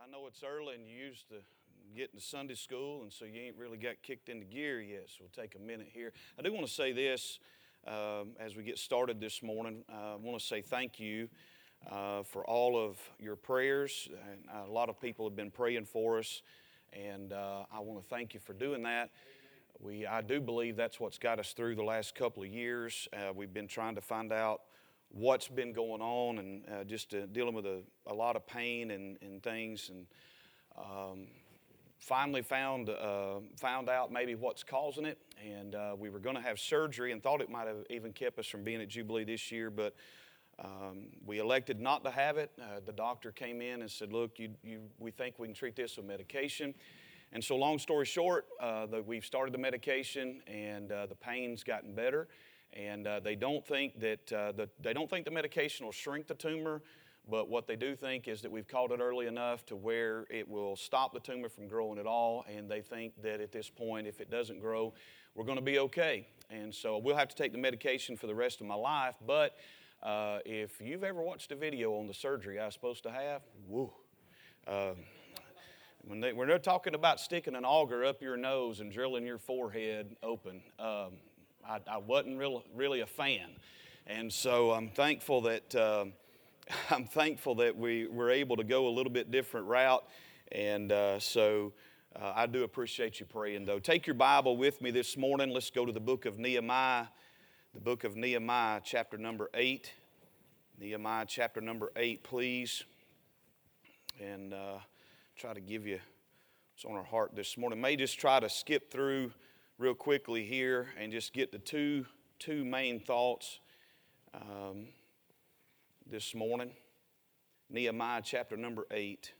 I know it's early and you used to getting to Sunday school, and so you ain't really got kicked into gear yet. So we'll take a minute here. I do want to say this um, as we get started this morning. Uh, I want to say thank you uh, for all of your prayers. And a lot of people have been praying for us, and uh, I want to thank you for doing that. We, I do believe that's what's got us through the last couple of years. Uh, we've been trying to find out what's been going on and uh, just uh, dealing with a, a, lot of pain and, and things. And um, finally found, uh, found out maybe what's causing it. And uh, we were going to have surgery and thought it might have even kept us from being at Jubilee this year. But um, we elected not to have it. Uh, the doctor came in and said, Look, you, you, we think we can treat this with medication. And so, long story short, uh, we've started the medication and the pain's gotten better and uh, they don't think that uh, the, they don't think the medication will shrink the tumor but what they do think is that we've caught it early enough to where it will stop the tumor from growing at all and they think that at this point if it doesn't grow we're going to be okay. And so we'll have to take the medication for the rest of my life but uh, if you've ever watched a video on the surgery i was supposed to have woo uh, when, they, when they're talking about sticking an auger up your nose and drilling your forehead open um, I, I wasn't real, really a fan. And so I'm thankful that, uh, I'm thankful that we were able to go a little bit different route. And uh, so uh, I do appreciate you praying, though. Take your Bible with me this morning. Let's go to the book of Nehemiah, the book of Nehemiah, chapter number 8. Nehemiah, chapter number 8, please. And uh, try to give you what's on our heart this morning. May just try to skip through real quickly here and just get the two, two main thoughts um, this morning. Nehemiah chapter number 8.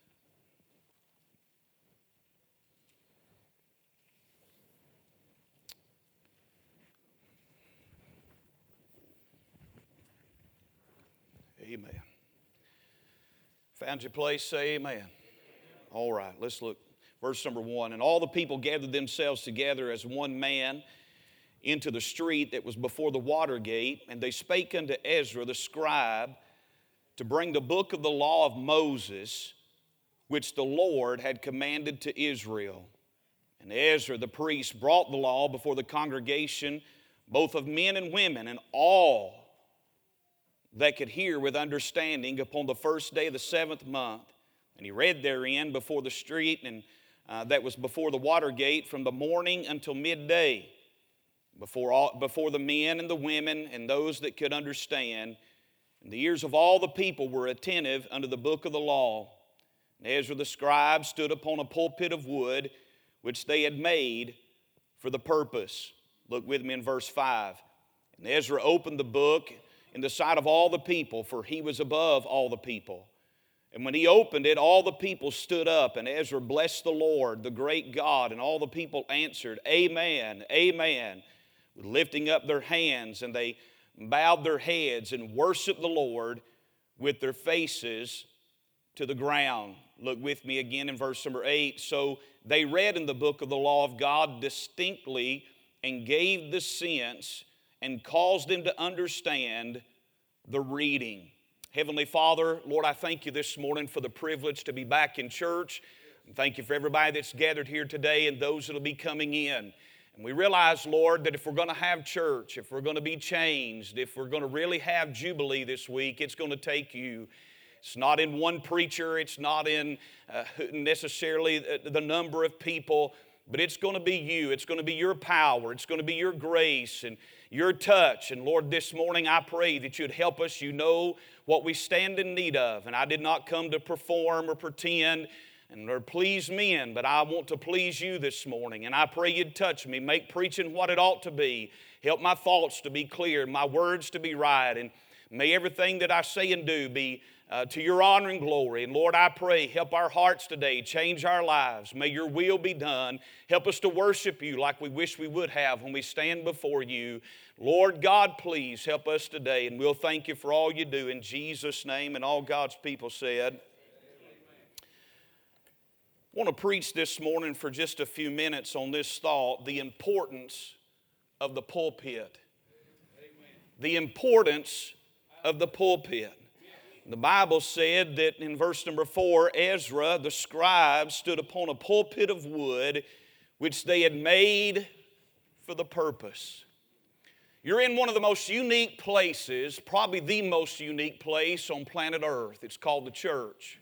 Amen. Found your place? Say amen. All right, let's look Verse number one And all the people gathered themselves together as one man into the street that was before the water gate, and they spake unto Ezra the scribe to bring the book of the law of Moses, which the Lord had commanded to Israel. And Ezra the priest brought the law before the congregation, both of men and women, and all that could hear with understanding upon the first day of the seventh month. And he read therein before the street and uh, that was before the water gate from the morning until midday, before, all, before the men and the women and those that could understand. And the ears of all the people were attentive unto the book of the law. And Ezra the scribe stood upon a pulpit of wood, which they had made for the purpose. Look with me in verse 5. And Ezra opened the book in the sight of all the people, for he was above all the people. And when he opened it, all the people stood up, and Ezra blessed the Lord, the great God, and all the people answered, Amen, Amen, with lifting up their hands, and they bowed their heads and worshiped the Lord with their faces to the ground. Look with me again in verse number 8. So they read in the book of the law of God distinctly and gave the sense and caused them to understand the reading. Heavenly Father, Lord, I thank you this morning for the privilege to be back in church. And thank you for everybody that's gathered here today and those that'll be coming in. And we realize, Lord, that if we're going to have church, if we're going to be changed, if we're going to really have Jubilee this week, it's going to take you. It's not in one preacher, it's not in uh, necessarily the, the number of people, but it's going to be you. It's going to be your power, it's going to be your grace and your touch. And Lord, this morning I pray that you'd help us. You know what we stand in need of. And I did not come to perform or pretend and or please men, but I want to please you this morning. And I pray you'd touch me, make preaching what it ought to be, help my thoughts to be clear, my words to be right, and may everything that I say and do be uh, to your honor and glory. And Lord, I pray, help our hearts today, change our lives. May your will be done. Help us to worship you like we wish we would have when we stand before you. Lord God, please help us today, and we'll thank you for all you do in Jesus' name. And all God's people said, I want to preach this morning for just a few minutes on this thought the importance of the pulpit. The importance of the pulpit. The Bible said that in verse number four, Ezra, the scribe, stood upon a pulpit of wood which they had made for the purpose. You're in one of the most unique places, probably the most unique place on planet Earth. It's called the church.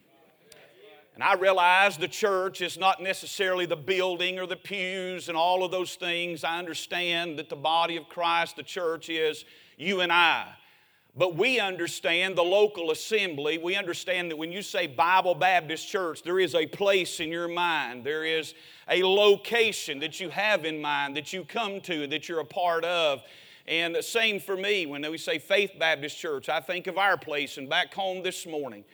And I realize the church is not necessarily the building or the pews and all of those things. I understand that the body of Christ, the church, is you and I. But we understand the local assembly. We understand that when you say Bible Baptist Church, there is a place in your mind. There is a location that you have in mind that you come to, that you're a part of. And the same for me, when we say Faith Baptist Church, I think of our place and back home this morning.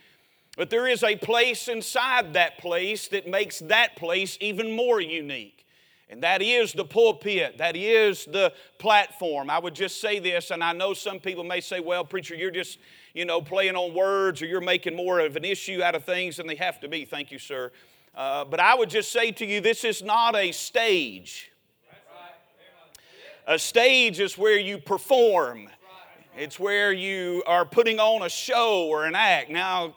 But there is a place inside that place that makes that place even more unique. And that is the pulpit, that is the platform. I would just say this, and I know some people may say, well, preacher, you're just, you know, playing on words or you're making more of an issue out of things than they have to be. Thank you, sir. Uh, but I would just say to you, this is not a stage. A stage is where you perform. It's where you are putting on a show or an act. Now,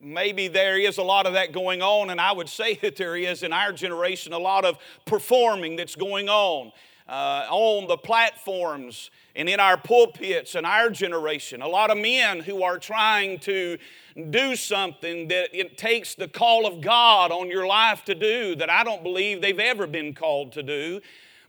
maybe there is a lot of that going on, and I would say that there is in our generation a lot of performing that's going on. Uh, on the platforms and in our pulpits in our generation. A lot of men who are trying to do something that it takes the call of God on your life to do that I don't believe they've ever been called to do.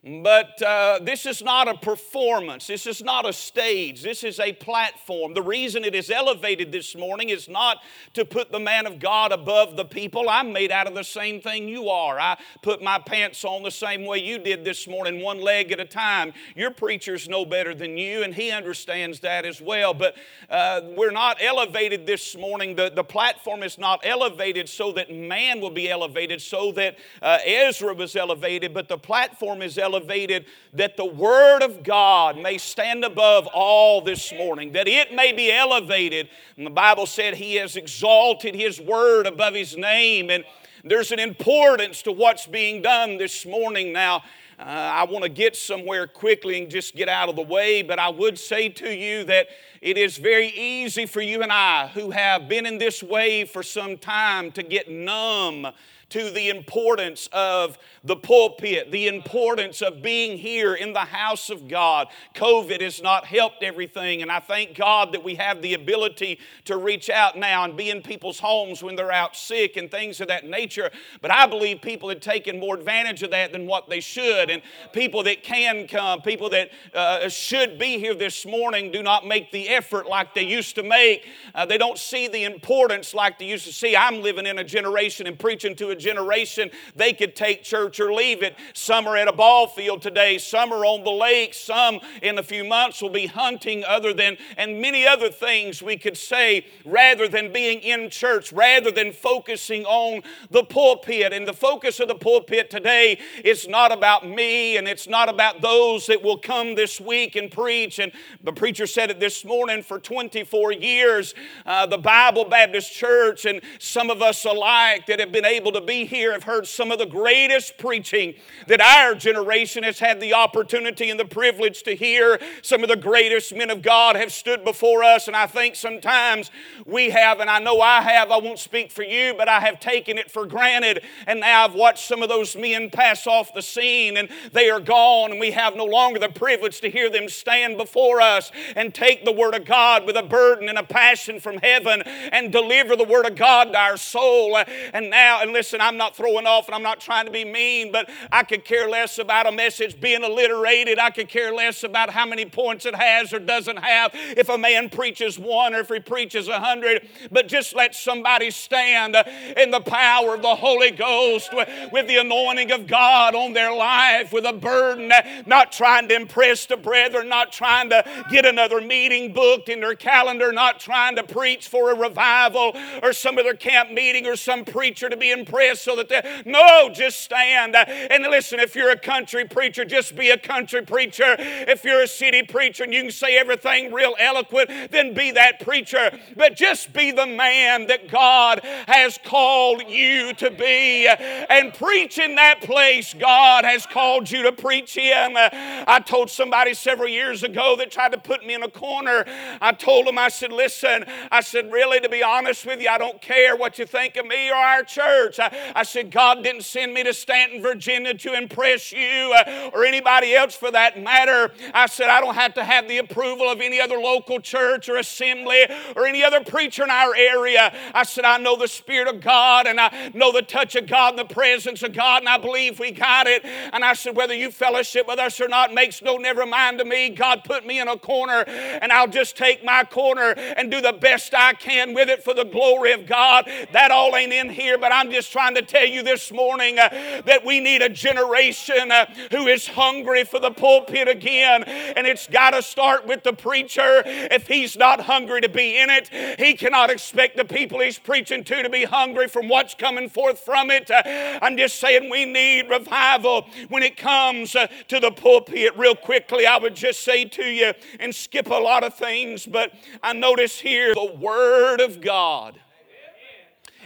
But uh, this is not a performance. This is not a stage. This is a platform. The reason it is elevated this morning is not to put the man of God above the people. I'm made out of the same thing you are. I put my pants on the same way you did this morning, one leg at a time. Your preacher's no better than you, and he understands that as well. But uh, we're not elevated this morning. The, the platform is not elevated so that man will be elevated, so that uh, Ezra was elevated, but the platform is elevated elevated, that the Word of God may stand above all this morning, that it may be elevated. And the Bible said He has exalted His Word above His name, and there's an importance to what's being done this morning now. Uh, I want to get somewhere quickly and just get out of the way, but I would say to you that it is very easy for you and I, who have been in this way for some time, to get numb to the importance of the pulpit, the importance of being here in the house of God. COVID has not helped everything, and I thank God that we have the ability to reach out now and be in people's homes when they're out sick and things of that nature. But I believe people have taken more advantage of that than what they should, and people that can come, people that uh, should be here this morning, do not make the effort like they used to make. Uh, they don't see the importance like they used to see. I'm living in a generation and preaching to a generation, they could take church or leave it. Some are at a ball field today, some are on the lake, some in a few months will be hunting, other than, and many other things we could say rather than being in church, rather than focusing on the pulpit. And the focus of the pulpit today is not about me and it's not about those that will come this week and preach. And the preacher said it this morning for 24 years, uh, the Bible Baptist Church, and some of us alike that have been able to be here have heard some of the greatest preaching that our generation has had the opportunity and the privilege to hear. Some of the greatest men of God have stood before us, and I think sometimes we have, and I know I have, I won't speak for you, but I have taken it for granted, and now I've watched some of those men pass off the scene, and they are gone, and we have no longer the privilege to hear them stand before us and take the Word of God with a burden and a passion from heaven and deliver the Word of God to our soul. And now, and listen, I'm not throwing off and I'm not trying to be mean, but I could care less about a message being alliterated. I could care less about how many points it has or doesn't have. If a man preaches one or if he preaches a hundred, but just let somebody stand in the power of the Holy Ghost with the anointing of God on their life, with a burden, not trying to impress the brethren, not trying to get another meeting booked in their calendar, not trying to preach for a revival or some other camp meeting or some preacher to be impressed so that they, no, just stand. And listen, if you're a country preacher, just be a country preacher. If you're a city preacher and you can say everything real eloquent, then be that preacher. But just be the man that God has called you to be and preach in that place God has called you to preach in. I told somebody several years ago that tried to put me in a corner I told him, I said, listen, I said, really, to be honest with you, I don't care what you think of me or our church. I, I said, God didn't send me to Staunton, Virginia to impress you uh, or anybody else for that matter. I said, I don't have to have the approval of any other local church or assembly or any other preacher in our area. I said, I know the Spirit of God and I know the touch of God and the presence of God, and I believe we got it. And I said, whether you fellowship with us or not makes no never mind to me. God put me in a corner, and I'll just take my corner and do the best I can with it for the glory of God. That all ain't in here, but I'm just trying to tell you this morning uh, that we need a generation uh, who is hungry for the pulpit again, and it's got to start with the preacher. If he's not hungry to be in it, he cannot expect the people he's preaching to to be hungry from what's coming forth from it. Uh, I'm just saying we need revival when it comes uh, to the pulpit. Real quickly, I would just say to you and skip a lot of things, but I notice here the Word of God.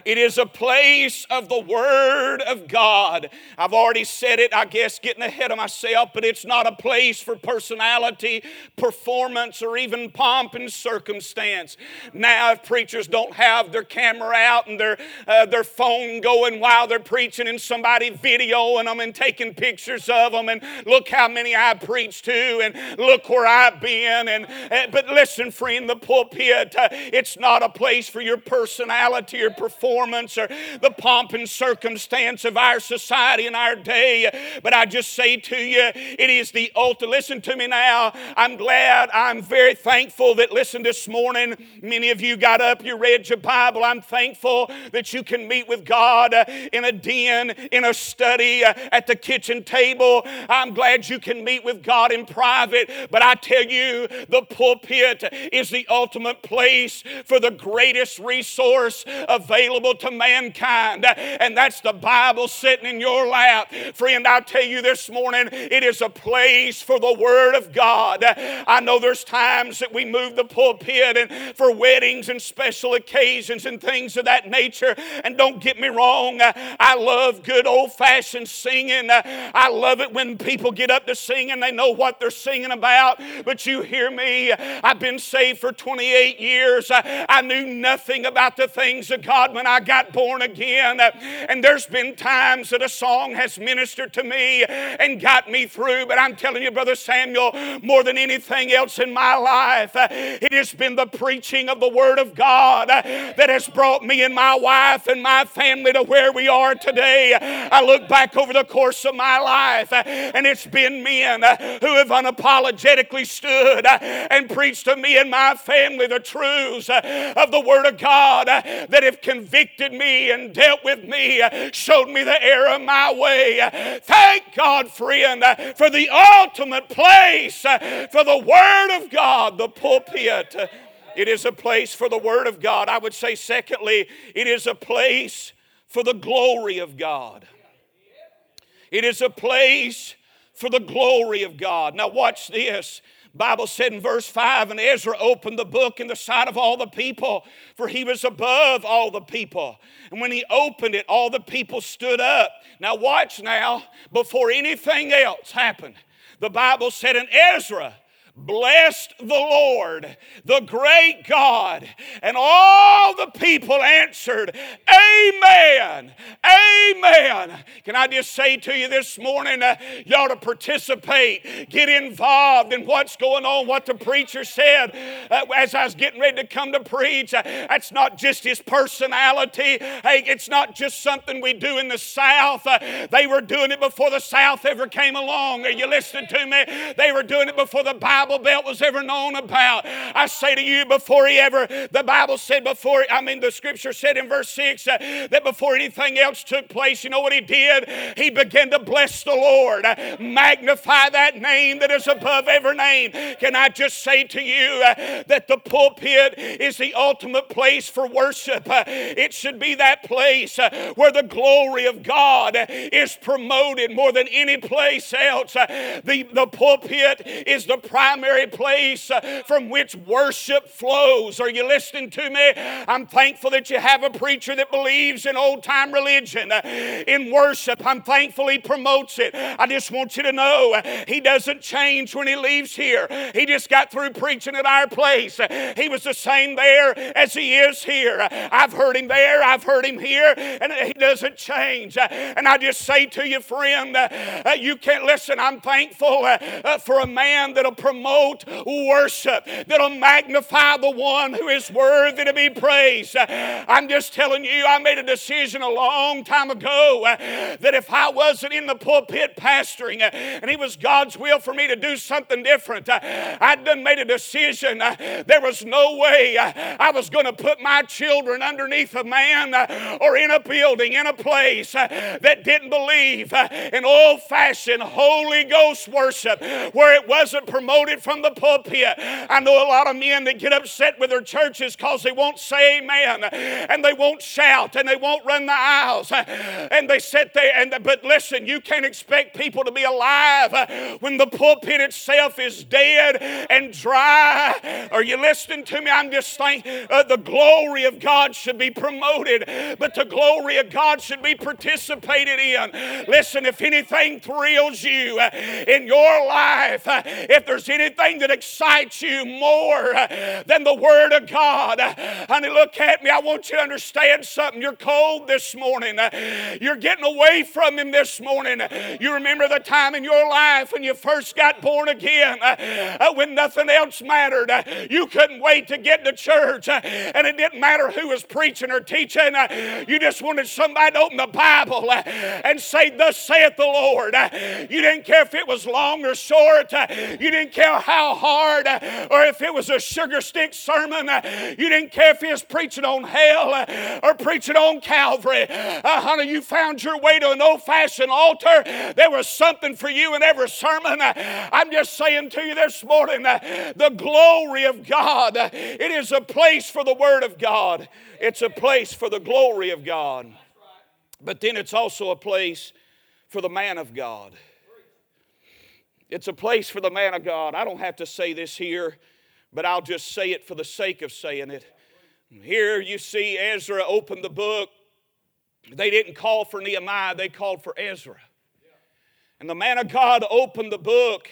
It is a place of the Word of God. I've already said it, I guess, getting ahead of myself, but it's not a place for personality, performance, or even pomp and circumstance. Now, if preachers don't have their camera out and their, uh, their phone going while they're preaching and somebody videoing them and taking pictures of them, and look how many I preached to, and look where I've been. And, uh, but listen, friend, the pulpit, uh, it's not a place for your personality or performance performance or the pomp and circumstance of our society and our day. But I just say to you, it is the ultimate. Listen to me now. I'm glad, I'm very thankful that, listen, this morning, many of you got up, you read your Bible. I'm thankful that you can meet with God uh, in a den, in a study, uh, at the kitchen table. I'm glad you can meet with God in private. But I tell you, the pulpit is the ultimate place for the greatest resource available available to mankind, and that's the Bible sitting in your lap. Friend, i tell you this morning, it is a place for the Word of God. I know there's times that we move the pulpit and for weddings and special occasions and things of that nature. And don't get me wrong, I love good old fashioned singing. I love it when people get up to sing and they know what they're singing about. But you hear me, I've been saved for 28 years. I knew nothing about the things of God when I got born again. And there's been times that a song has ministered to me and got me through. But I'm telling you, Brother Samuel, more than anything else in my life, it has been the preaching of the Word of God that has brought me and my wife and my family to where we are today. I look back over the course of my life, and it's been men who have unapologetically stood and preached to me and my family the truths of the Word of God that have convicted convicted me and dealt with me, showed me the error of my way. Thank God, friend, for the ultimate place for the Word of God, the pulpit. It is a place for the Word of God. I would say, secondly, it is a place for the glory of God. It is a place for the glory of God. Now, watch this. Bible said in verse 5 and Ezra opened the book in the sight of all the people, for he was above all the people. And when he opened it, all the people stood up. Now, watch now, before anything else happened, the Bible said, in Ezra blessed the Lord, the great God. And all the people answered, Amen, Amen. Can I just say to you this morning, uh, ought to participate, get involved in what's going on, what the preacher said uh, as I was getting ready to come to preach. Uh, that's not just his personality, hey, it's not just something we do in the South. Uh, they were doing it before the South ever came along. Are you listening to me? They were doing it before the Bible Bible Belt was ever known about. I say to you, before he ever, the Bible said before, I mean, the scripture said in verse 6 uh, that before anything else took place, you know what he did? He began to bless the Lord, uh, magnify that name that is above every name. Can I just say to you uh, that the pulpit is the ultimate place for worship? Uh, it should be that place uh, where the glory of God is promoted more than any place else. Uh, the, the pulpit is the primary primary place uh, from which worship flows. Are you listening to me? I'm thankful that you have a preacher that believes in old time religion, uh, in worship. I'm thankful he promotes it. I just want you to know uh, he doesn't change when he leaves here. He just got through preaching at our place. He was the same there as he is here. I've heard him there, I've heard him here, and he doesn't change. And I just say to you, friend, you can't listen. I'm thankful for a man that'll promote worship, that'll magnify the one who is worthy to be praised. I'm just telling you, I made a decision a long time ago uh, that if I wasn't in the pulpit pastoring uh, and it was God's will for me to do something different, uh, I'd done made a decision. There was no way I was going to put my children underneath a man or in a building, in a place that didn't believe in old fashioned Holy Ghost worship where it wasn't promoted from the pulpit. I know a lot of men that get upset with their churches because they won't say amen and they won't shout and they won't run the aisles and they sit there and but listen you can't expect people to be alive when the pulpit itself is dead and dry. Are you listening to me? I'm just saying uh, the glory of god should be promoted but the glory of god should be participated in. Listen if anything thrills you uh, in your life uh, if there's anything that excites you more than the word of god honey look at me i want you to understand something you're cold this morning you're getting away from him this morning you remember the time in your life when you first got born again uh, when nothing else mattered. Uh, you couldn't wait to get to church, uh, and it didn't matter who was preaching or teaching. You just wanted somebody to open the Bible and say, Thus saith the Lord. You didn't care if it was long or short, you didn't care how hard or if it was a sugar stick sermon. You didn't care if he was preaching on hell or preaching on Calvary. Uh, honey, you found your way to an old fashioned altar. There was something for you in every sermon. I'm just saying to you this morning the glory of God. It is a place for the Word of God, it's a place for the glory of God. But then it's also a place for the man of God. It's a place for the man of God. I don't have to say this here, but I'll just say it for the sake of saying it. Here you see Ezra opened the book. They didn't call for Nehemiah, they called for Ezra. And the man of God opened the book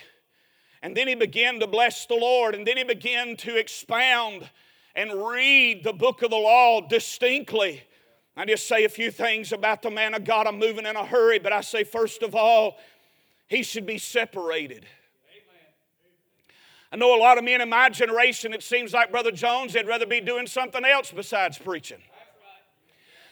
and then he began to bless the Lord, and then he began to expound and read the book of the law distinctly. I just say a few things about the man of God. I'm moving in a hurry, but I say, first of all, he should be separated. I know a lot of men in my generation, it seems like Brother Jones, they'd rather be doing something else besides preaching.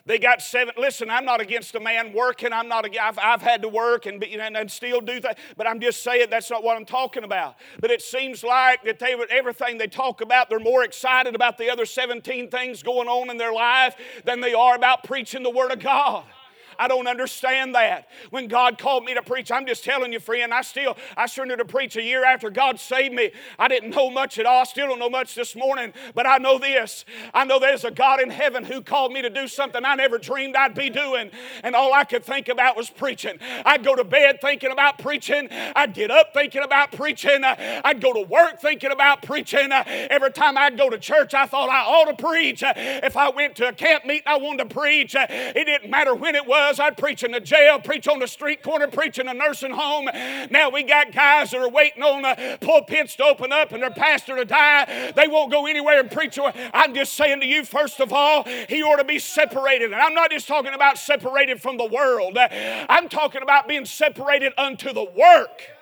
They got seven. Listen, I'm not against a man working. I'm not. I've, I've had to work and, be, and, and still do that. But I'm just saying that's not what I'm talking about. But it seems like that they would everything they talk about, they're more excited about the other 17 things going on in their life than they are about preaching the Word of God. I don't understand that. When God called me to preach, I'm just telling you, friend, I still, I surrendered to preach a year after God saved me. I didn't know much at all. I still don't know much this morning, but I know this. I know there's a God in heaven who called me to do something I never dreamed I'd be doing. And all I could think about was preaching. I'd go to bed thinking about preaching. I'd get up thinking about preaching. I'd go to work thinking about preaching. Every time I'd go to church, I thought I ought to preach. If I went to a camp meeting, I wanted to preach. It didn't matter when it was was. I'd preach in the jail, preach on the street corner, preach in a nursing home. Now we got guys that are waiting on uh, pulpits to open up and their pastor to die. They won't go anywhere and preach. I'm just saying to you, first of all, he ought to be separated. And I'm not just talking about separated from the world, I'm talking about being separated unto the work.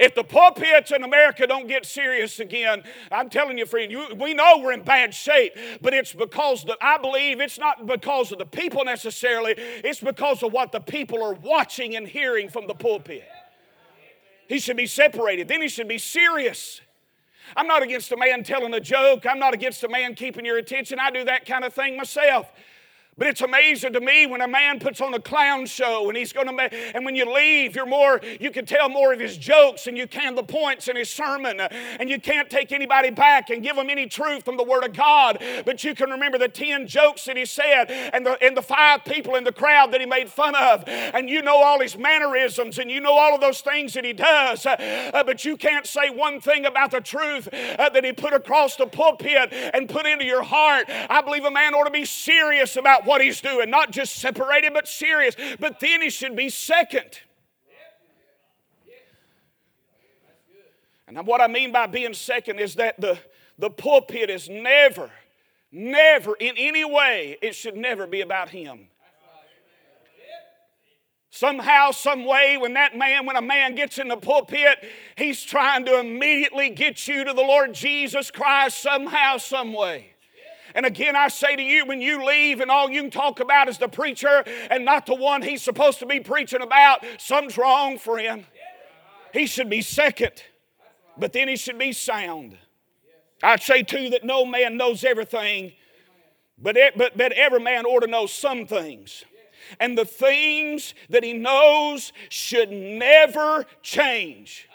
If the pulpits in America don't get serious again, I'm telling you, friend, you, we know we're in bad shape, but it's because the, I believe it's not because of the people necessarily, it's because of what the people are watching and hearing from the pulpit. He should be separated, then he should be serious. I'm not against a man telling a joke. I'm not against a man keeping your attention. I do that kind of thing myself. But it's amazing to me when a man puts on a clown show and he's going to make, and when you leave, you're more, you can tell more of his jokes and you can the points in his sermon. And you can't take anybody back and give them any truth from the Word of God. But you can remember the 10 jokes that he said and the, and the five people in the crowd that he made fun of. And you know all his mannerisms and you know all of those things that he does. Uh, but you can't say one thing about the truth uh, that he put across the pulpit and put into your heart. I believe a man ought to be serious about what he's doing, not just separated but serious. But then he should be second. And what I mean by being second is that the, the pulpit is never, never in any way, it should never be about him. Somehow, some way, when that man, when a man gets in the pulpit, he's trying to immediately get you to the Lord Jesus Christ somehow, some way. And again, I say to you, when you leave and all you can talk about is the preacher and not the one he's supposed to be preaching about, something's wrong, friend. He should be second, but then he should be sound. I'd say too that no man knows everything, but, it, but, but every man ought to know some things. And the things that he knows should never change.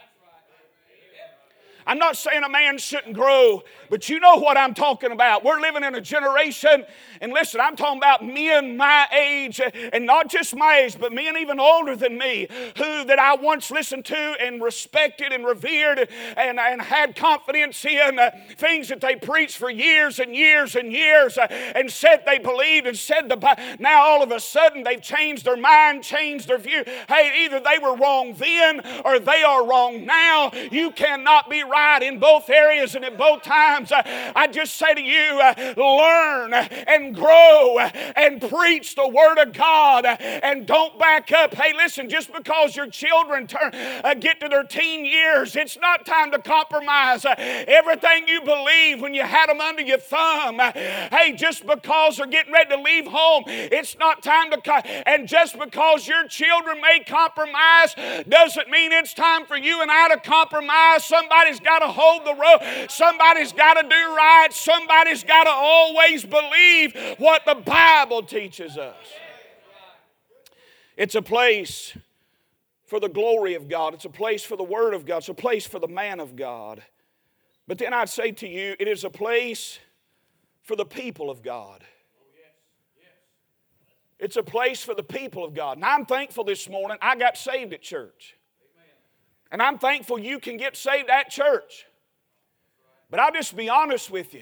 I'm not saying a man shouldn't grow, but you know what I'm talking about. We're living in a generation, and listen, I'm talking about men my age, and not just my age, but men even older than me, who that I once listened to and respected and revered and, and had confidence in uh, things that they preached for years and years and years uh, and said they believed and said the now all of a sudden they've changed their mind, changed their view. Hey, either they were wrong then or they are wrong now. You cannot be right in both areas and at both times. I just say to you, learn and grow and preach the Word of God and don't back up. Hey, listen, just because your children turn, uh, get to their teen years, it's not time to compromise uh, everything you believe when you had them under your thumb. hey, just because they're getting ready to leave home, it's not time to. Co- and just because your children may compromise doesn't mean it's time for you and I to compromise. Somebody's got to hold the rope. Somebody's got to do right. Somebody's got to always believe what the Bible teaches us. It's a place for the glory of God, it's a place for the Word of God, it's a place for the man of God. But then I'd say to you, it is a place for the people of God. It's a place for the people of God. And I'm thankful this morning I got saved at church. And I'm thankful you can get saved at church. But I'll just be honest with you.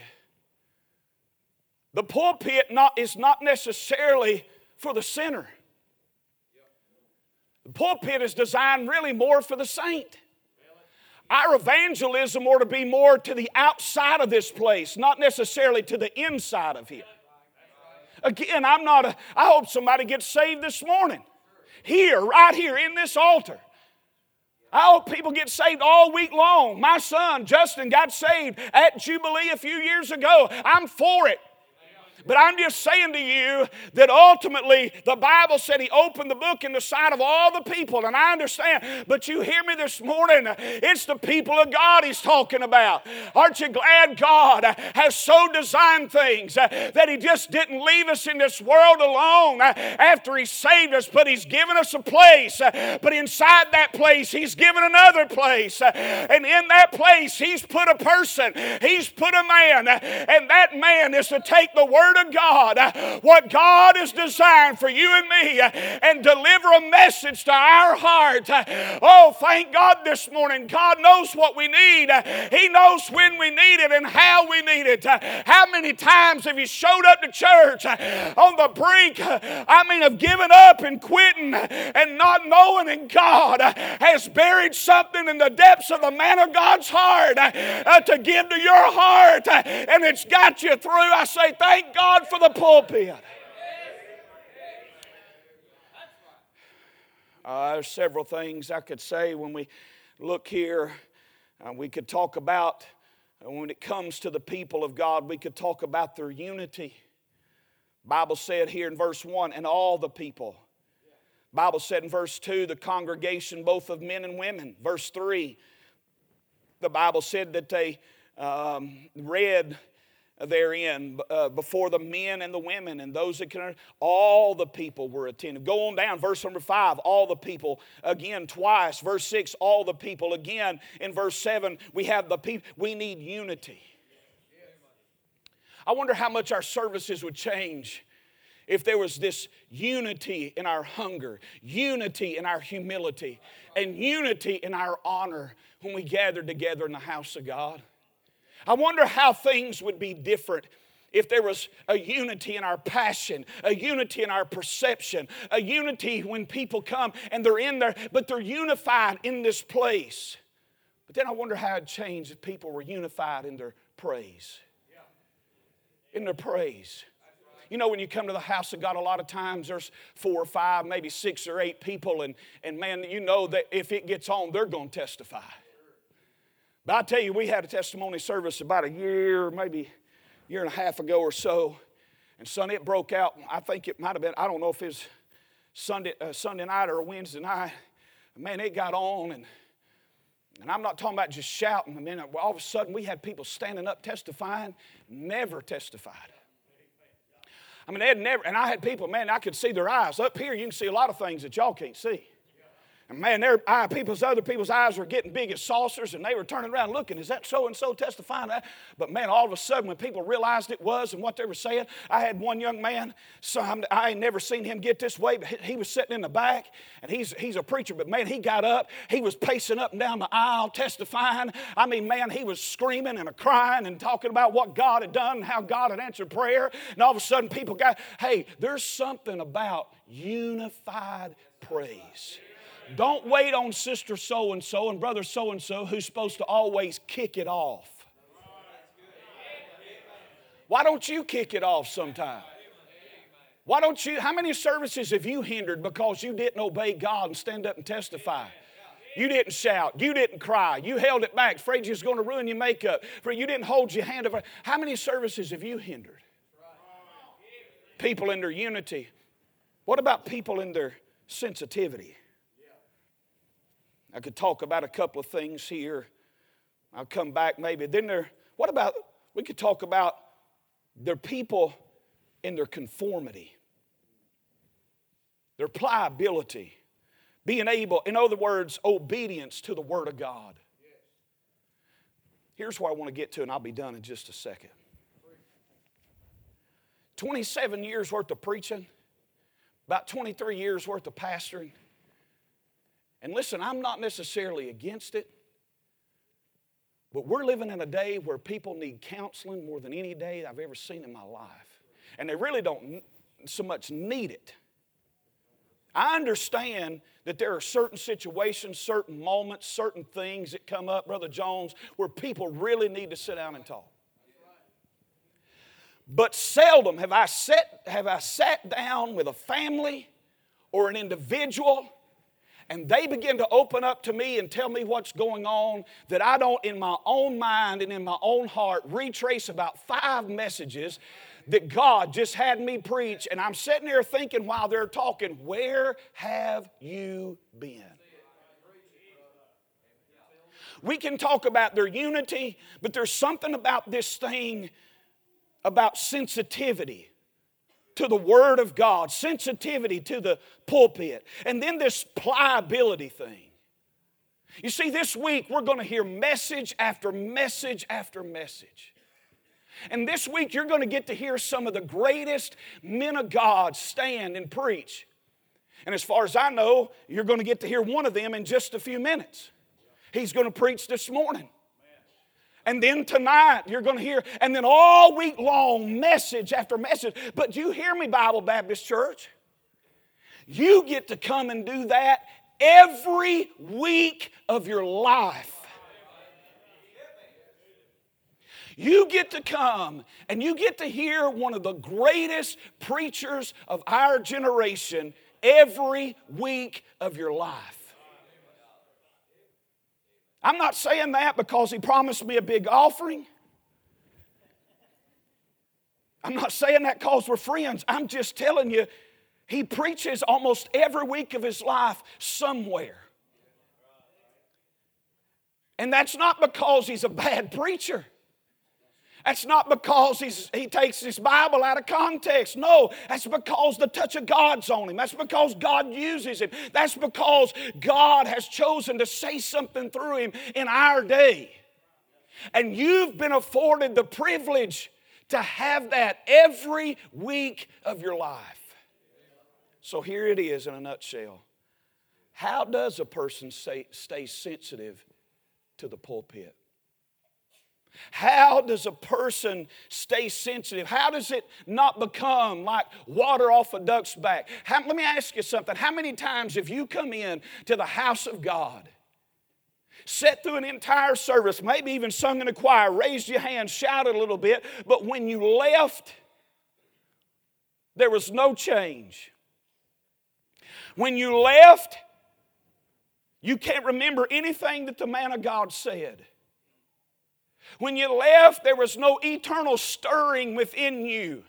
The pulpit not, is not necessarily for the sinner. The pulpit is designed really more for the saint. Our evangelism ought to be more to the outside of this place, not necessarily to the inside of here. Again, I'm not a, I hope somebody gets saved this morning. Here, right here in this altar. I hope people get saved all week long. My son, Justin, got saved at Jubilee a few years ago. I'm for it. But I'm just saying to you that ultimately the Bible said He opened the book in the sight of all the people, and I understand. But you hear me this morning, it's the people of God He's talking about. Aren't you glad God has so designed things that He just didn't leave us in this world alone after He saved us, but He's given us a place. But inside that place, He's given another place. And in that place, He's put a person, He's put a man, and that man is to take the Word Word of God, what God has designed for you and me, and deliver a message to our heart. Oh, thank God this morning. God knows what we need, He knows when we need it and how we need it. How many times have you showed up to church on the brink, I mean, of giving up and quitting and not knowing that God has buried something in the depths of the man of God's heart uh, to give to your heart, and it's got you through? I say, thank God God for the pulpit. Uh, there's several things I could say when we look here. Uh, we could talk about, uh, when it comes to the people of God, we could talk about their unity. Bible said here in verse 1, and all the people. Bible said in verse 2, the congregation both of men and women. Verse 3, the Bible said that they um, read therein uh, before the men and the women and those that can all the people were attending go on down verse number five all the people again twice. Verse six all the people. Again in verse seven we have the people we need unity. I wonder how much our services would change if there was this unity in our hunger, unity in our humility, and unity in our honor when we gathered together in the house of God. I wonder how things would be different if there was a unity in our passion, a unity in our perception, a unity when people come and they're in there, but they're unified in this place. But then I wonder how it'd change if people were unified in their praise. In their praise. You know, when you come to the house of God, a lot of times there's four or five, maybe six or eight people, and, and man, you know that if it gets on, they're going to testify. But I tell you, we had a testimony service about a year, maybe a year and a half ago or so. And son, it broke out. I think it might have been, I don't know if it was Sunday, uh, Sunday night or Wednesday night. Man, it got on and and I'm not talking about just shouting. I mean, all of a sudden we had people standing up testifying, never testified. I mean, they had never, and I had people, man, I could see their eyes. Up here, you can see a lot of things that y'all can't see. And man, their eye, people's other people's eyes were getting big as saucers, and they were turning around looking, is that so and so testifying? But man, all of a sudden, when people realized it was and what they were saying, I had one young man, some I ain't never seen him get this way, but he was sitting in the back, and he's he's a preacher, but man, he got up, he was pacing up and down the aisle, testifying. I mean, man, he was screaming and crying and talking about what God had done and how God had answered prayer. And all of a sudden, people got, hey, there's something about unified praise. Don't wait on sister so and so and brother so and so who's supposed to always kick it off. Why don't you kick it off sometime? Why don't you? How many services have you hindered because you didn't obey God and stand up and testify? You didn't shout. You didn't cry. You held it back, afraid you was going to ruin your makeup. For you didn't hold your hand over. How many services have you hindered? People in their unity. What about people in their sensitivity? I could talk about a couple of things here. I'll come back maybe. Then there, what about, we could talk about their people in their conformity, their pliability, being able, in other words, obedience to the Word of God. Here's where I want to get to, and I'll be done in just a second. 27 years worth of preaching, about 23 years worth of pastoring, and listen, I'm not necessarily against it, but we're living in a day where people need counseling more than any day I've ever seen in my life. And they really don't so much need it. I understand that there are certain situations, certain moments, certain things that come up, Brother Jones, where people really need to sit down and talk. But seldom have I sat, have I sat down with a family or an individual and they begin to open up to me and tell me what's going on that I don't, in my own mind and in my own heart, retrace about five messages that God just had me preach. And I'm sitting there thinking while they're talking, where have you been? We can talk about their unity, but there's something about this thing about sensitivity to the Word of God, sensitivity to the pulpit, and then this pliability thing. You see, this week we're going to hear message after message after message. And this week you're going to get to hear some of the greatest men of God stand and preach. And as far as I know, you're going to get to hear one of them in just a few minutes. He's going to preach this morning. And then tonight, you're going to hear, and then all week long, message after message. But do you hear me, Bible Baptist Church? You get to come and do that every week of your life. You get to come and you get to hear one of the greatest preachers of our generation every week of your life. I'm not saying that because he promised me a big offering. I'm not saying that because we're friends. I'm just telling you, he preaches almost every week of his life somewhere. And that's not because he's a bad preacher. That's not because he takes his Bible out of context. No, that's because the touch of God's on him. That's because God uses him. That's because God has chosen to say something through him in our day. And you've been afforded the privilege to have that every week of your life. So here it is in a nutshell. How does a person stay, stay sensitive to the pulpit? How does a person stay sensitive? How does it not become like water off a duck's back? How, let me ask you something. How many times have you come in to the house of God, sat through an entire service, maybe even sung in a choir, raised your hand, shouted a little bit, but when you left, there was no change? When you left, you can't remember anything that the man of God said. When you left, there was no eternal stirring within you.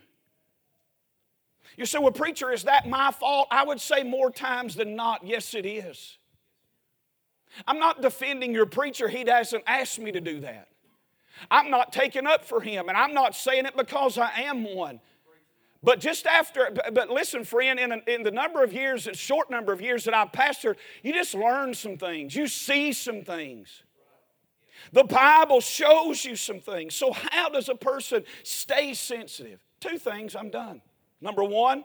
You say, well, preacher, is that my fault? I would say more times than not, yes, it is. I'm not defending your preacher, he doesn't ask me to do that. I'm not taking up for him, and I'm not saying it because I am one. But just after, but listen, friend, in, in the number of years, short number of years that I've pastored, you just learn some things. You see some things. The Bible shows you some things. So, how does a person stay sensitive? Two things, I'm done. Number one,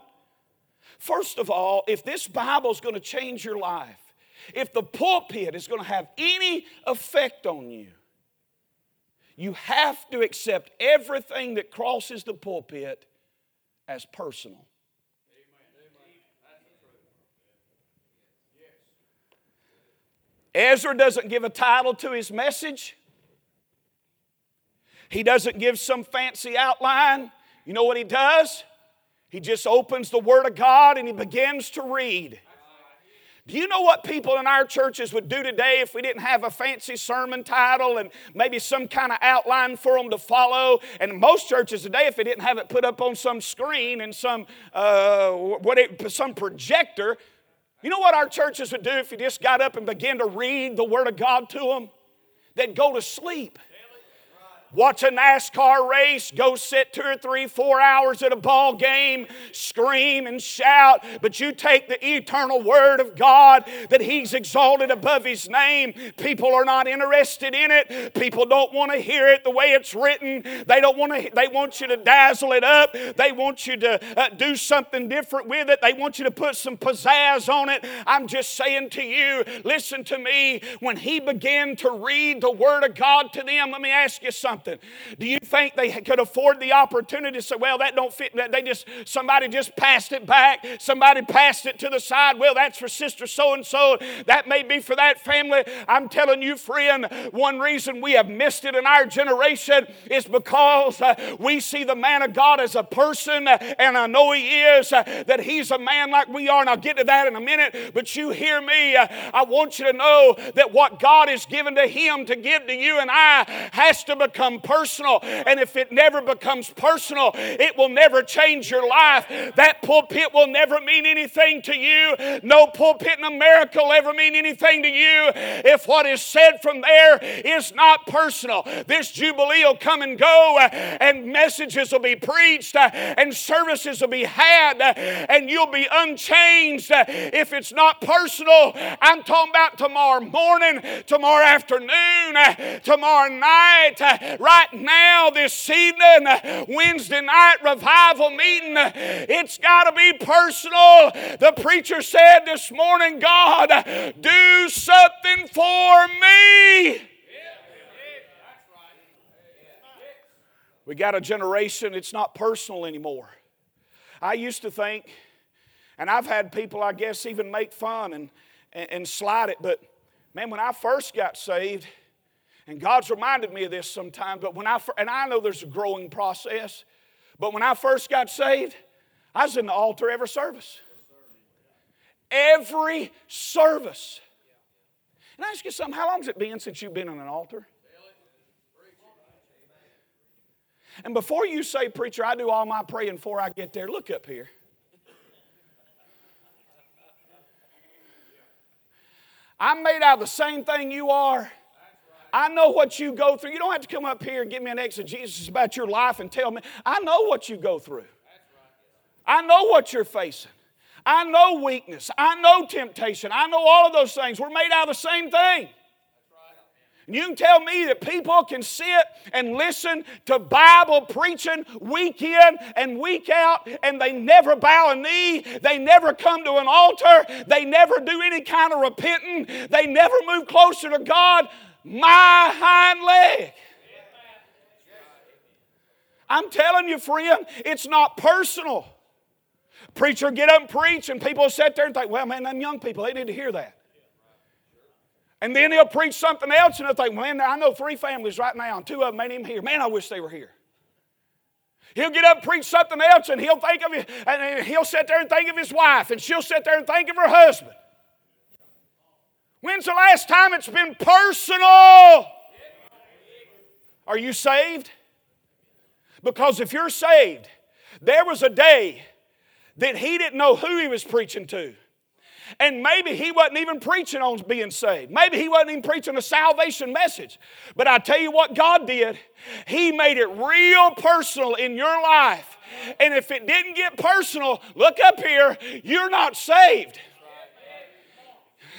first of all, if this Bible is going to change your life, if the pulpit is going to have any effect on you, you have to accept everything that crosses the pulpit as personal. Ezra doesn't give a title to his message. He doesn't give some fancy outline. You know what he does? He just opens the Word of God and he begins to read. Do you know what people in our churches would do today if we didn't have a fancy sermon title and maybe some kind of outline for them to follow? And most churches today, if they didn't have it put up on some screen and some uh, what it, some projector, you know what our churches would do if you just got up and began to read the Word of God to them? They'd go to sleep watch a NASCAR race, go sit two or three, four hours at a ball game, scream and shout, but you take the eternal word of God that He's exalted above His name. People are not interested in it. People don't want to hear it the way it's written. They don't want to. They want you to dazzle it up. They want you to uh, do something different with it. They want you to put some pizzazz on it. I'm just saying to you, listen to me. When He began to read the Word of God to them, let me ask you something something. Do you think they could afford the opportunity to say, well, that don't fit? They just, somebody just passed it back. Somebody passed it to the side. Well, that's for sister so and so. That may be for that family. I'm telling you, friend, one reason we have missed it in our generation is because uh, we see the man of God as a person, uh, and I know he is, uh, that he's a man like we are, and I'll get to that in a minute. But you hear me, I want you to know that what God has given to him to give to you and I has to become become personal. And if it never becomes personal, it will never change your life. That pulpit will never mean anything to you. No pulpit in America will ever mean anything to you if what is said from there is not personal. This Jubilee will come and go, and messages will be preached, and services will be had, and you'll be unchanged if it's not personal. I'm talking about tomorrow morning, tomorrow afternoon, tomorrow night, right now, this evening, Wednesday night revival meeting, it's got to be personal. The preacher said this morning, God, do something for me. We got a generation, it's not personal anymore. I used to think, and I've had people, I guess, even make fun and, and, and slide it, but man, when I first got saved, and God's reminded me of this sometimes, but when I, and I know there's a growing process, but when I first got saved, I was in the altar every service. Every service. And I ask you something, how long has it been since you've been in an altar? And before you say, Preacher, I do all my praying before I get there, look up here. I'm made out of the same thing you are. I know what you go through. You don't have to come up here and give me an exegesis about your life and tell me. I know what you go through. I know what you're facing. I know weakness. I know temptation. I know all of those things. We're made out of the same thing. You can tell me that people can sit and listen to Bible preaching week in and week out, and they never bow a knee, they never come to an altar, they never do any kind of repenting, they never move closer to God. My hind leg. I'm telling you, friend, it's not personal. Preacher get up and preach, and people sit there and think, well, man, them young people, they need to hear that. And then he'll preach something else, and they'll think, man, I know three families right now, and two of them ain't even here. Man, I wish they were here. He'll get up and preach something else, and he'll think of it, and he'll sit there and think of his wife, and she'll sit there and think of her husband. When's the last time it's been personal? Are you saved? Because if you're saved, there was a day that he didn't know who he was preaching to. And maybe he wasn't even preaching on being saved. Maybe he wasn't even preaching a salvation message. But I tell you what God did, He made it real personal in your life. And if it didn't get personal, look up here, you're not saved.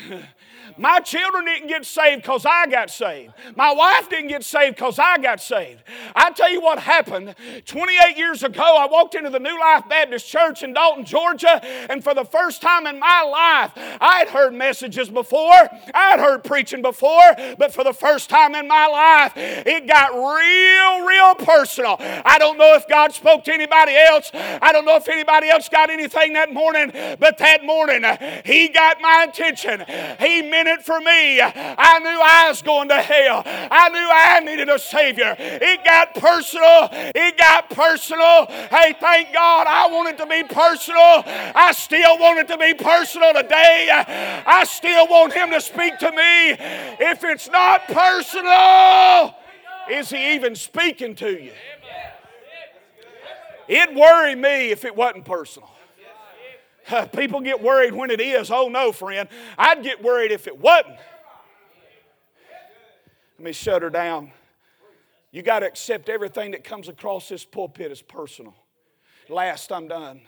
My children didn't get saved because I got saved. My wife didn't get saved because I got saved. I tell you what happened. 28 years ago, I walked into the New Life Baptist Church in Dalton, Georgia, and for the first time in my life, I had heard messages before, I had heard preaching before, but for the first time in my life, it got real, real personal. I don't know if God spoke to anybody else. I don't know if anybody else got anything that morning, but that morning, uh, He got my attention. He meant it for me. I knew I was going to hell. I knew I needed a Savior. It got personal. It got personal. Hey, thank God I want it to be personal. I still want it to be personal today. I still want Him to speak to me. If it's not personal, is He even speaking to you? It'd worry me if it wasn't personal. People get worried when it is. Oh no, friend. I'd get worried if it wasn't. Let me shut her down. You got to accept everything that comes across this pulpit as personal. Last, I'm done.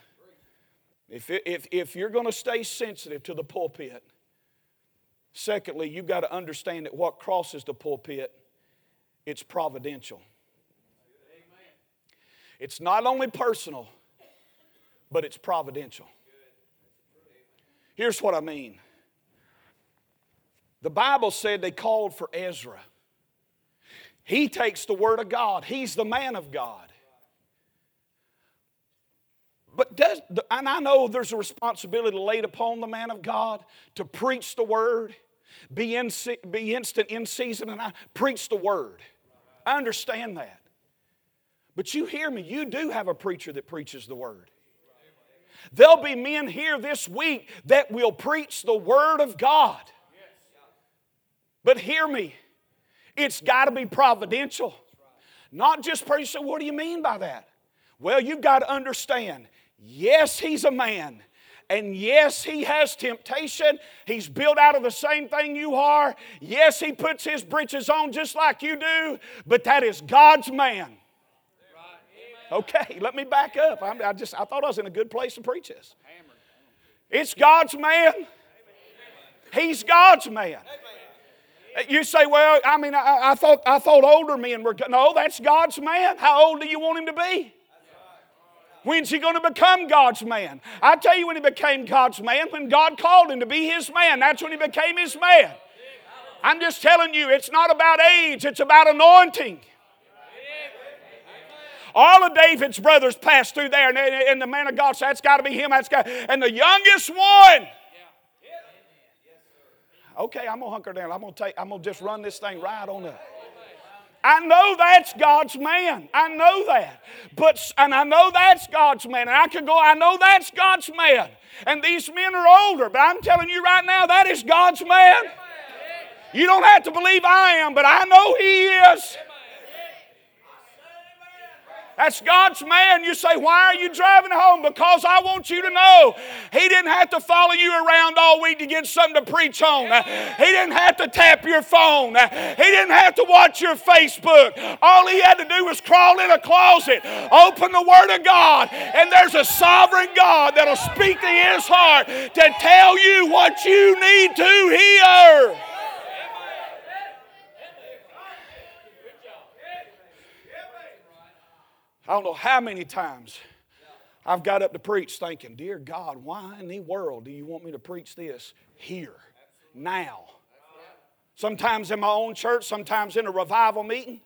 If, if, if you're going to stay sensitive to the pulpit, secondly, you've got to understand that what crosses the pulpit, it's providential. It's not only personal, but it's providential. Here's what I mean the Bible said they called for Ezra. He takes the Word of God, he's the man of God. But does, and I know there's a responsibility laid upon the man of God to preach the Word, be, in, be instant in season, and I preach the Word. I understand that. But you hear me, you do have a preacher that preaches the Word. There'll be men here this week that will preach the Word of God. But hear me, it's got to be providential. Not just preach. So, What do you mean by that? Well, you've got to understand yes, he's a man. And yes, he has temptation. He's built out of the same thing you are. Yes, he puts his breeches on just like you do. But that is God's man. Okay, let me back up. I'm, i just I thought I was in a good place to preach this. It's God's man. He's God's man. You say, well, I mean, I, I, thought I thought older men were. No, that's God's man. How old do you want him to be? When's he going to become God's man? I tell you when he became God's man, when God called him to be his man. That's when he became his man. I'm just telling you, it's not about age, it's about anointing. All of David's brothers passed through there, and, and the man of God said, That's got to be him. That's got. And the youngest one. Okay, I'm gonna hunker down. I'm gonna take. I'm gonna just run this thing right on up. I know that's God's man. I know that. But and I know that's God's man. And I could go, I know that's God's man. And these men are older, but I'm telling you right now, that is God's man. You don't have to believe I am, but I know He is. That's God's man. You say, Why are you driving home? Because I want you to know He didn't have to follow you around all week to get something to preach on. He didn't have to tap your phone. He didn't have to watch your Facebook. All He had to do was crawl in a closet, open the Word of God, and there's a sovereign God that'll speak to His heart to tell you what you need to hear. I don't know how many times I've got up to preach thinking, Dear God, why in the world do you want me to preach this here, now? Sometimes in my own church, sometimes in a revival meeting.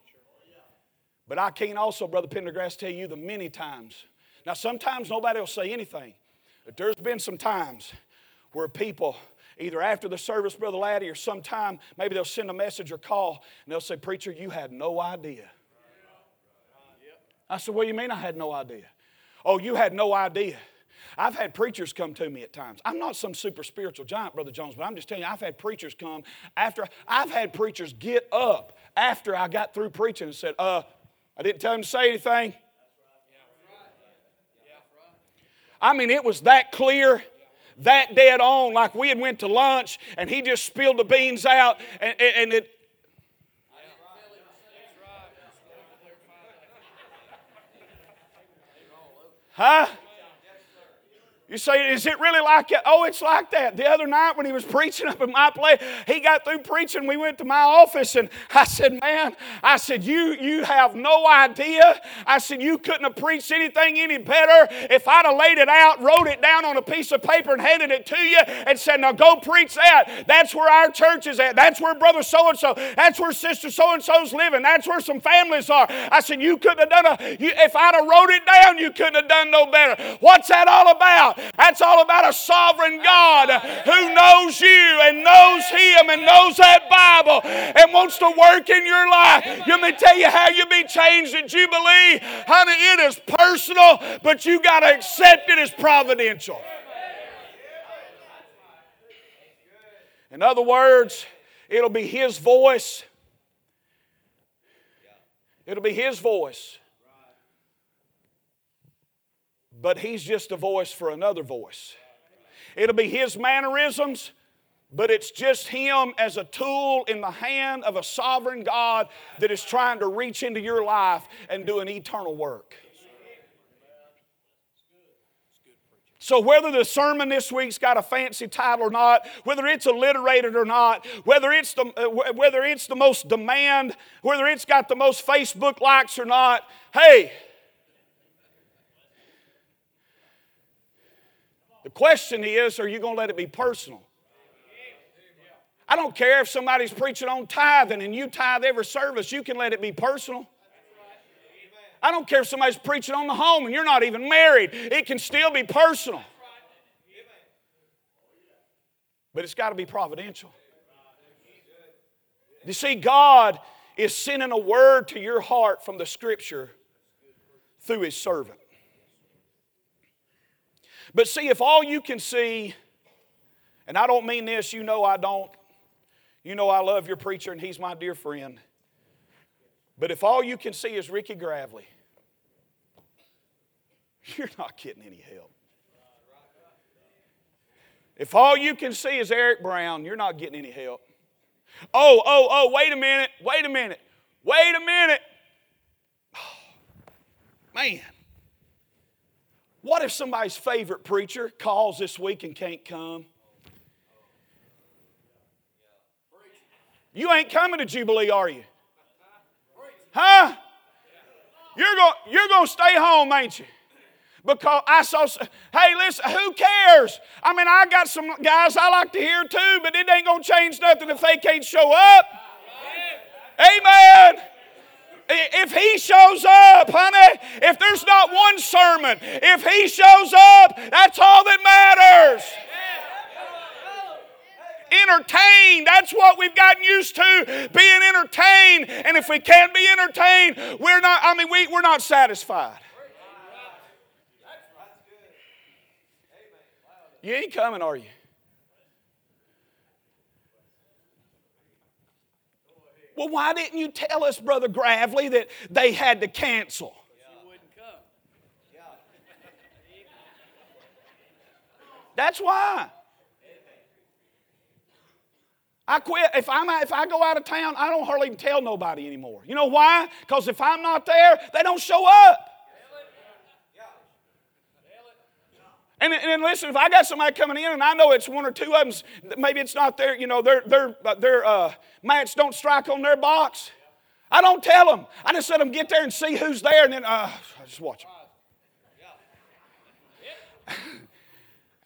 But I can't also, Brother Pendergrass, tell you the many times. Now, sometimes nobody will say anything. But there's been some times where people, either after the service, Brother Laddie, or sometime, maybe they'll send a message or call, and they'll say, Preacher, you had no idea I said, do you mean I had no idea? Oh, you had no idea. I've had preachers come to me at times. I'm not some super spiritual giant, Brother Jones, but I'm just telling you, I've had preachers come after, I've had preachers get up after I got through preaching and said, uh, I didn't tell him to say anything. I mean, it was that clear that dead on like we had went to lunch and he just spilled the beans out and, and it, Huh? You say, is it really like that? Oh, it's like that. The other night when he was preaching up in my place, he got through preaching. We went to my office and I said, Man, I said, You you have no idea. I said, You couldn't have preached anything any better if I'd have laid it out, wrote it down on a piece of paper, and handed it to you and said, Now go preach that. That's where our church is at. That's where brother so and so, that's where sister so and so's living. That's where some families are. I said, You couldn't have done a you, if I'd have wrote it down, you couldn't have done no better. What's that all about? That's all about a sovereign God who knows you and knows Him and knows that Bible and wants to work in your life. Let me tell you how you'll be changed at Jubilee. Honey, it is personal, but you got to accept it as providential. In other words, it'll be His voice. It'll be His voice but he's just a voice for another voice. It'll be his mannerisms, but it's just him as a tool in the hand of a sovereign God that is trying to reach into your life and do an eternal work. So, whether the sermon this week's got a fancy title or not, whether it's alliterated or not, whether it's the, uh, whether it's the most demand, whether it's got the most Facebook likes or not, hey, The question is are you going to let it be personal? I don't care if somebody's preaching on tithing and you tithe every service, you can let it be personal. I don't care if somebody's preaching on the home and you're not even married, it can still be personal. But it's got to be providential. You see, God is sending a word to your heart from the Scripture through His servant. But see, if all you can see, and I don't mean this, you know I don't. You know I love your preacher and he's my dear friend. But if all you can see is Ricky Gravely, you're not getting any help. If all you can see is Eric Brown, you're not getting any help. Oh, oh, oh, wait a minute, wait a minute, wait a minute. Oh, man. What if somebody's favorite preacher calls this week and can't come? You ain't coming to Jubilee, are you? Huh? You're going you're going to stay home, ain't you? Because I saw, hey, listen, who cares? I mean, I got some guys I like to hear too, but it ain't going to change nothing if they can't show up. Amen. If he shows up, honey, if there's not one sermon, if he shows up, that's all that matters. Entertained, that's what we've gotten used to, being entertained. And if we can't be entertained, we're not, I mean, we, we're not satisfied. You ain't coming, are you? Well, why didn't you tell us, Brother Gravely, that they had to cancel? That's why. I quit. If, I'm, if I go out of town, I don't hardly tell nobody anymore. You know why? Because if I'm not there, they don't show up. And, and listen, if I got somebody coming in and I know it's one or two of them, maybe it's not their, you know, their, their, their uh, match don't strike on their box. I don't tell them. I just let them get there and see who's there and then uh, I just watch them.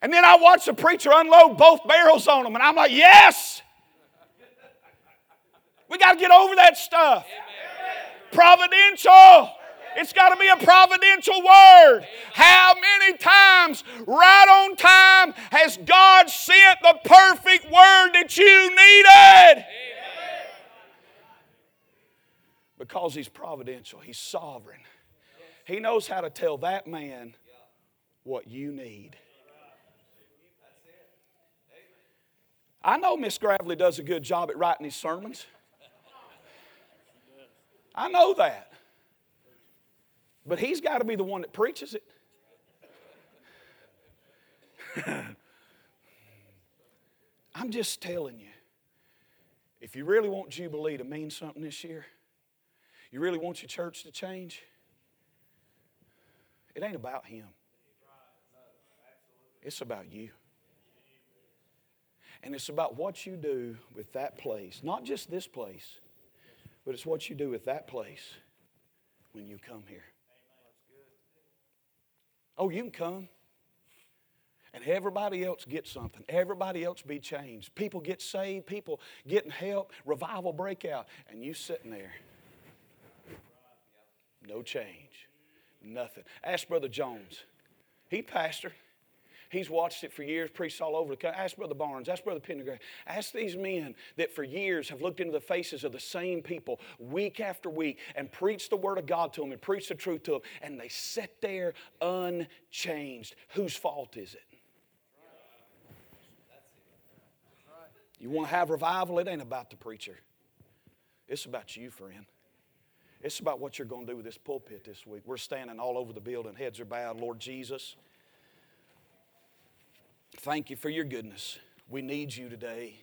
and then I watch the preacher unload both barrels on them and I'm like, yes! We got to get over that stuff. Providential. It's got to be a providential word. How many times, right on time, has God sent the perfect word that you needed? Because He's providential, He's sovereign. He knows how to tell that man what you need. I know Miss Gravely does a good job at writing these sermons. I know that. But he's got to be the one that preaches it. I'm just telling you, if you really want Jubilee to mean something this year, you really want your church to change, it ain't about him. It's about you. And it's about what you do with that place, not just this place, but it's what you do with that place when you come here. Oh, you can come. And everybody else get something. Everybody else be changed. People get saved. People getting help. Revival breakout. And you sitting there. No change. Nothing. Ask Brother Jones. He pastor. He's watched it for years, preached all over the country. Ask Brother Barnes, ask Brother Pendergrass. Ask these men that for years have looked into the faces of the same people week after week and preached the Word of God to them and preached the truth to them, and they sit there unchanged. Whose fault is it? You want to have revival? It ain't about the preacher. It's about you, friend. It's about what you're going to do with this pulpit this week. We're standing all over the building, heads are bowed. Lord Jesus. Thank you for your goodness. We need you today.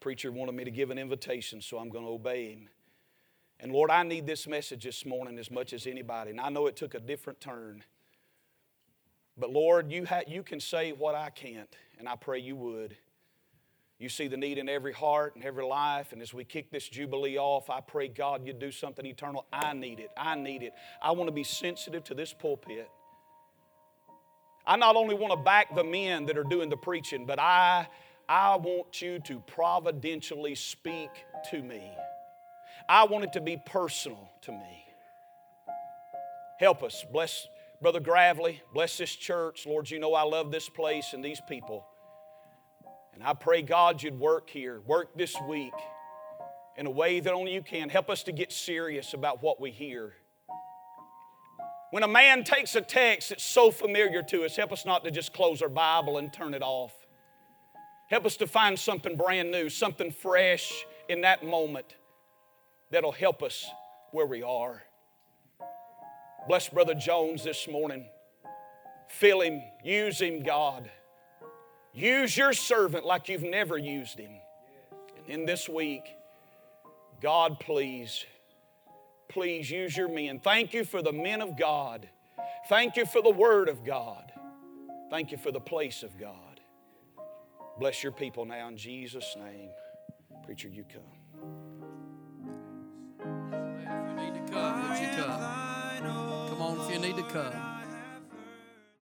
Preacher wanted me to give an invitation, so I'm going to obey him. And Lord, I need this message this morning as much as anybody. And I know it took a different turn. But Lord, you, ha- you can say what I can't, and I pray you would. You see the need in every heart and every life. And as we kick this Jubilee off, I pray, God, you'd do something eternal. I need it. I need it. I want to be sensitive to this pulpit. I not only want to back the men that are doing the preaching, but I, I want you to providentially speak to me. I want it to be personal to me. Help us. Bless Brother Gravely. Bless this church. Lord, you know I love this place and these people. And I pray, God, you'd work here, work this week in a way that only you can. Help us to get serious about what we hear. When a man takes a text that's so familiar to us, help us not to just close our Bible and turn it off. Help us to find something brand new, something fresh in that moment that'll help us where we are. Bless Brother Jones this morning. Fill him, use him, God. Use your servant like you've never used him. And in this week, God, please please use your men. Thank you for the men of God. Thank you for the Word of God. Thank you for the place of God. Bless your people now in Jesus' name. Preacher, you come. If you need to come, would you come? Come on, if you need to come.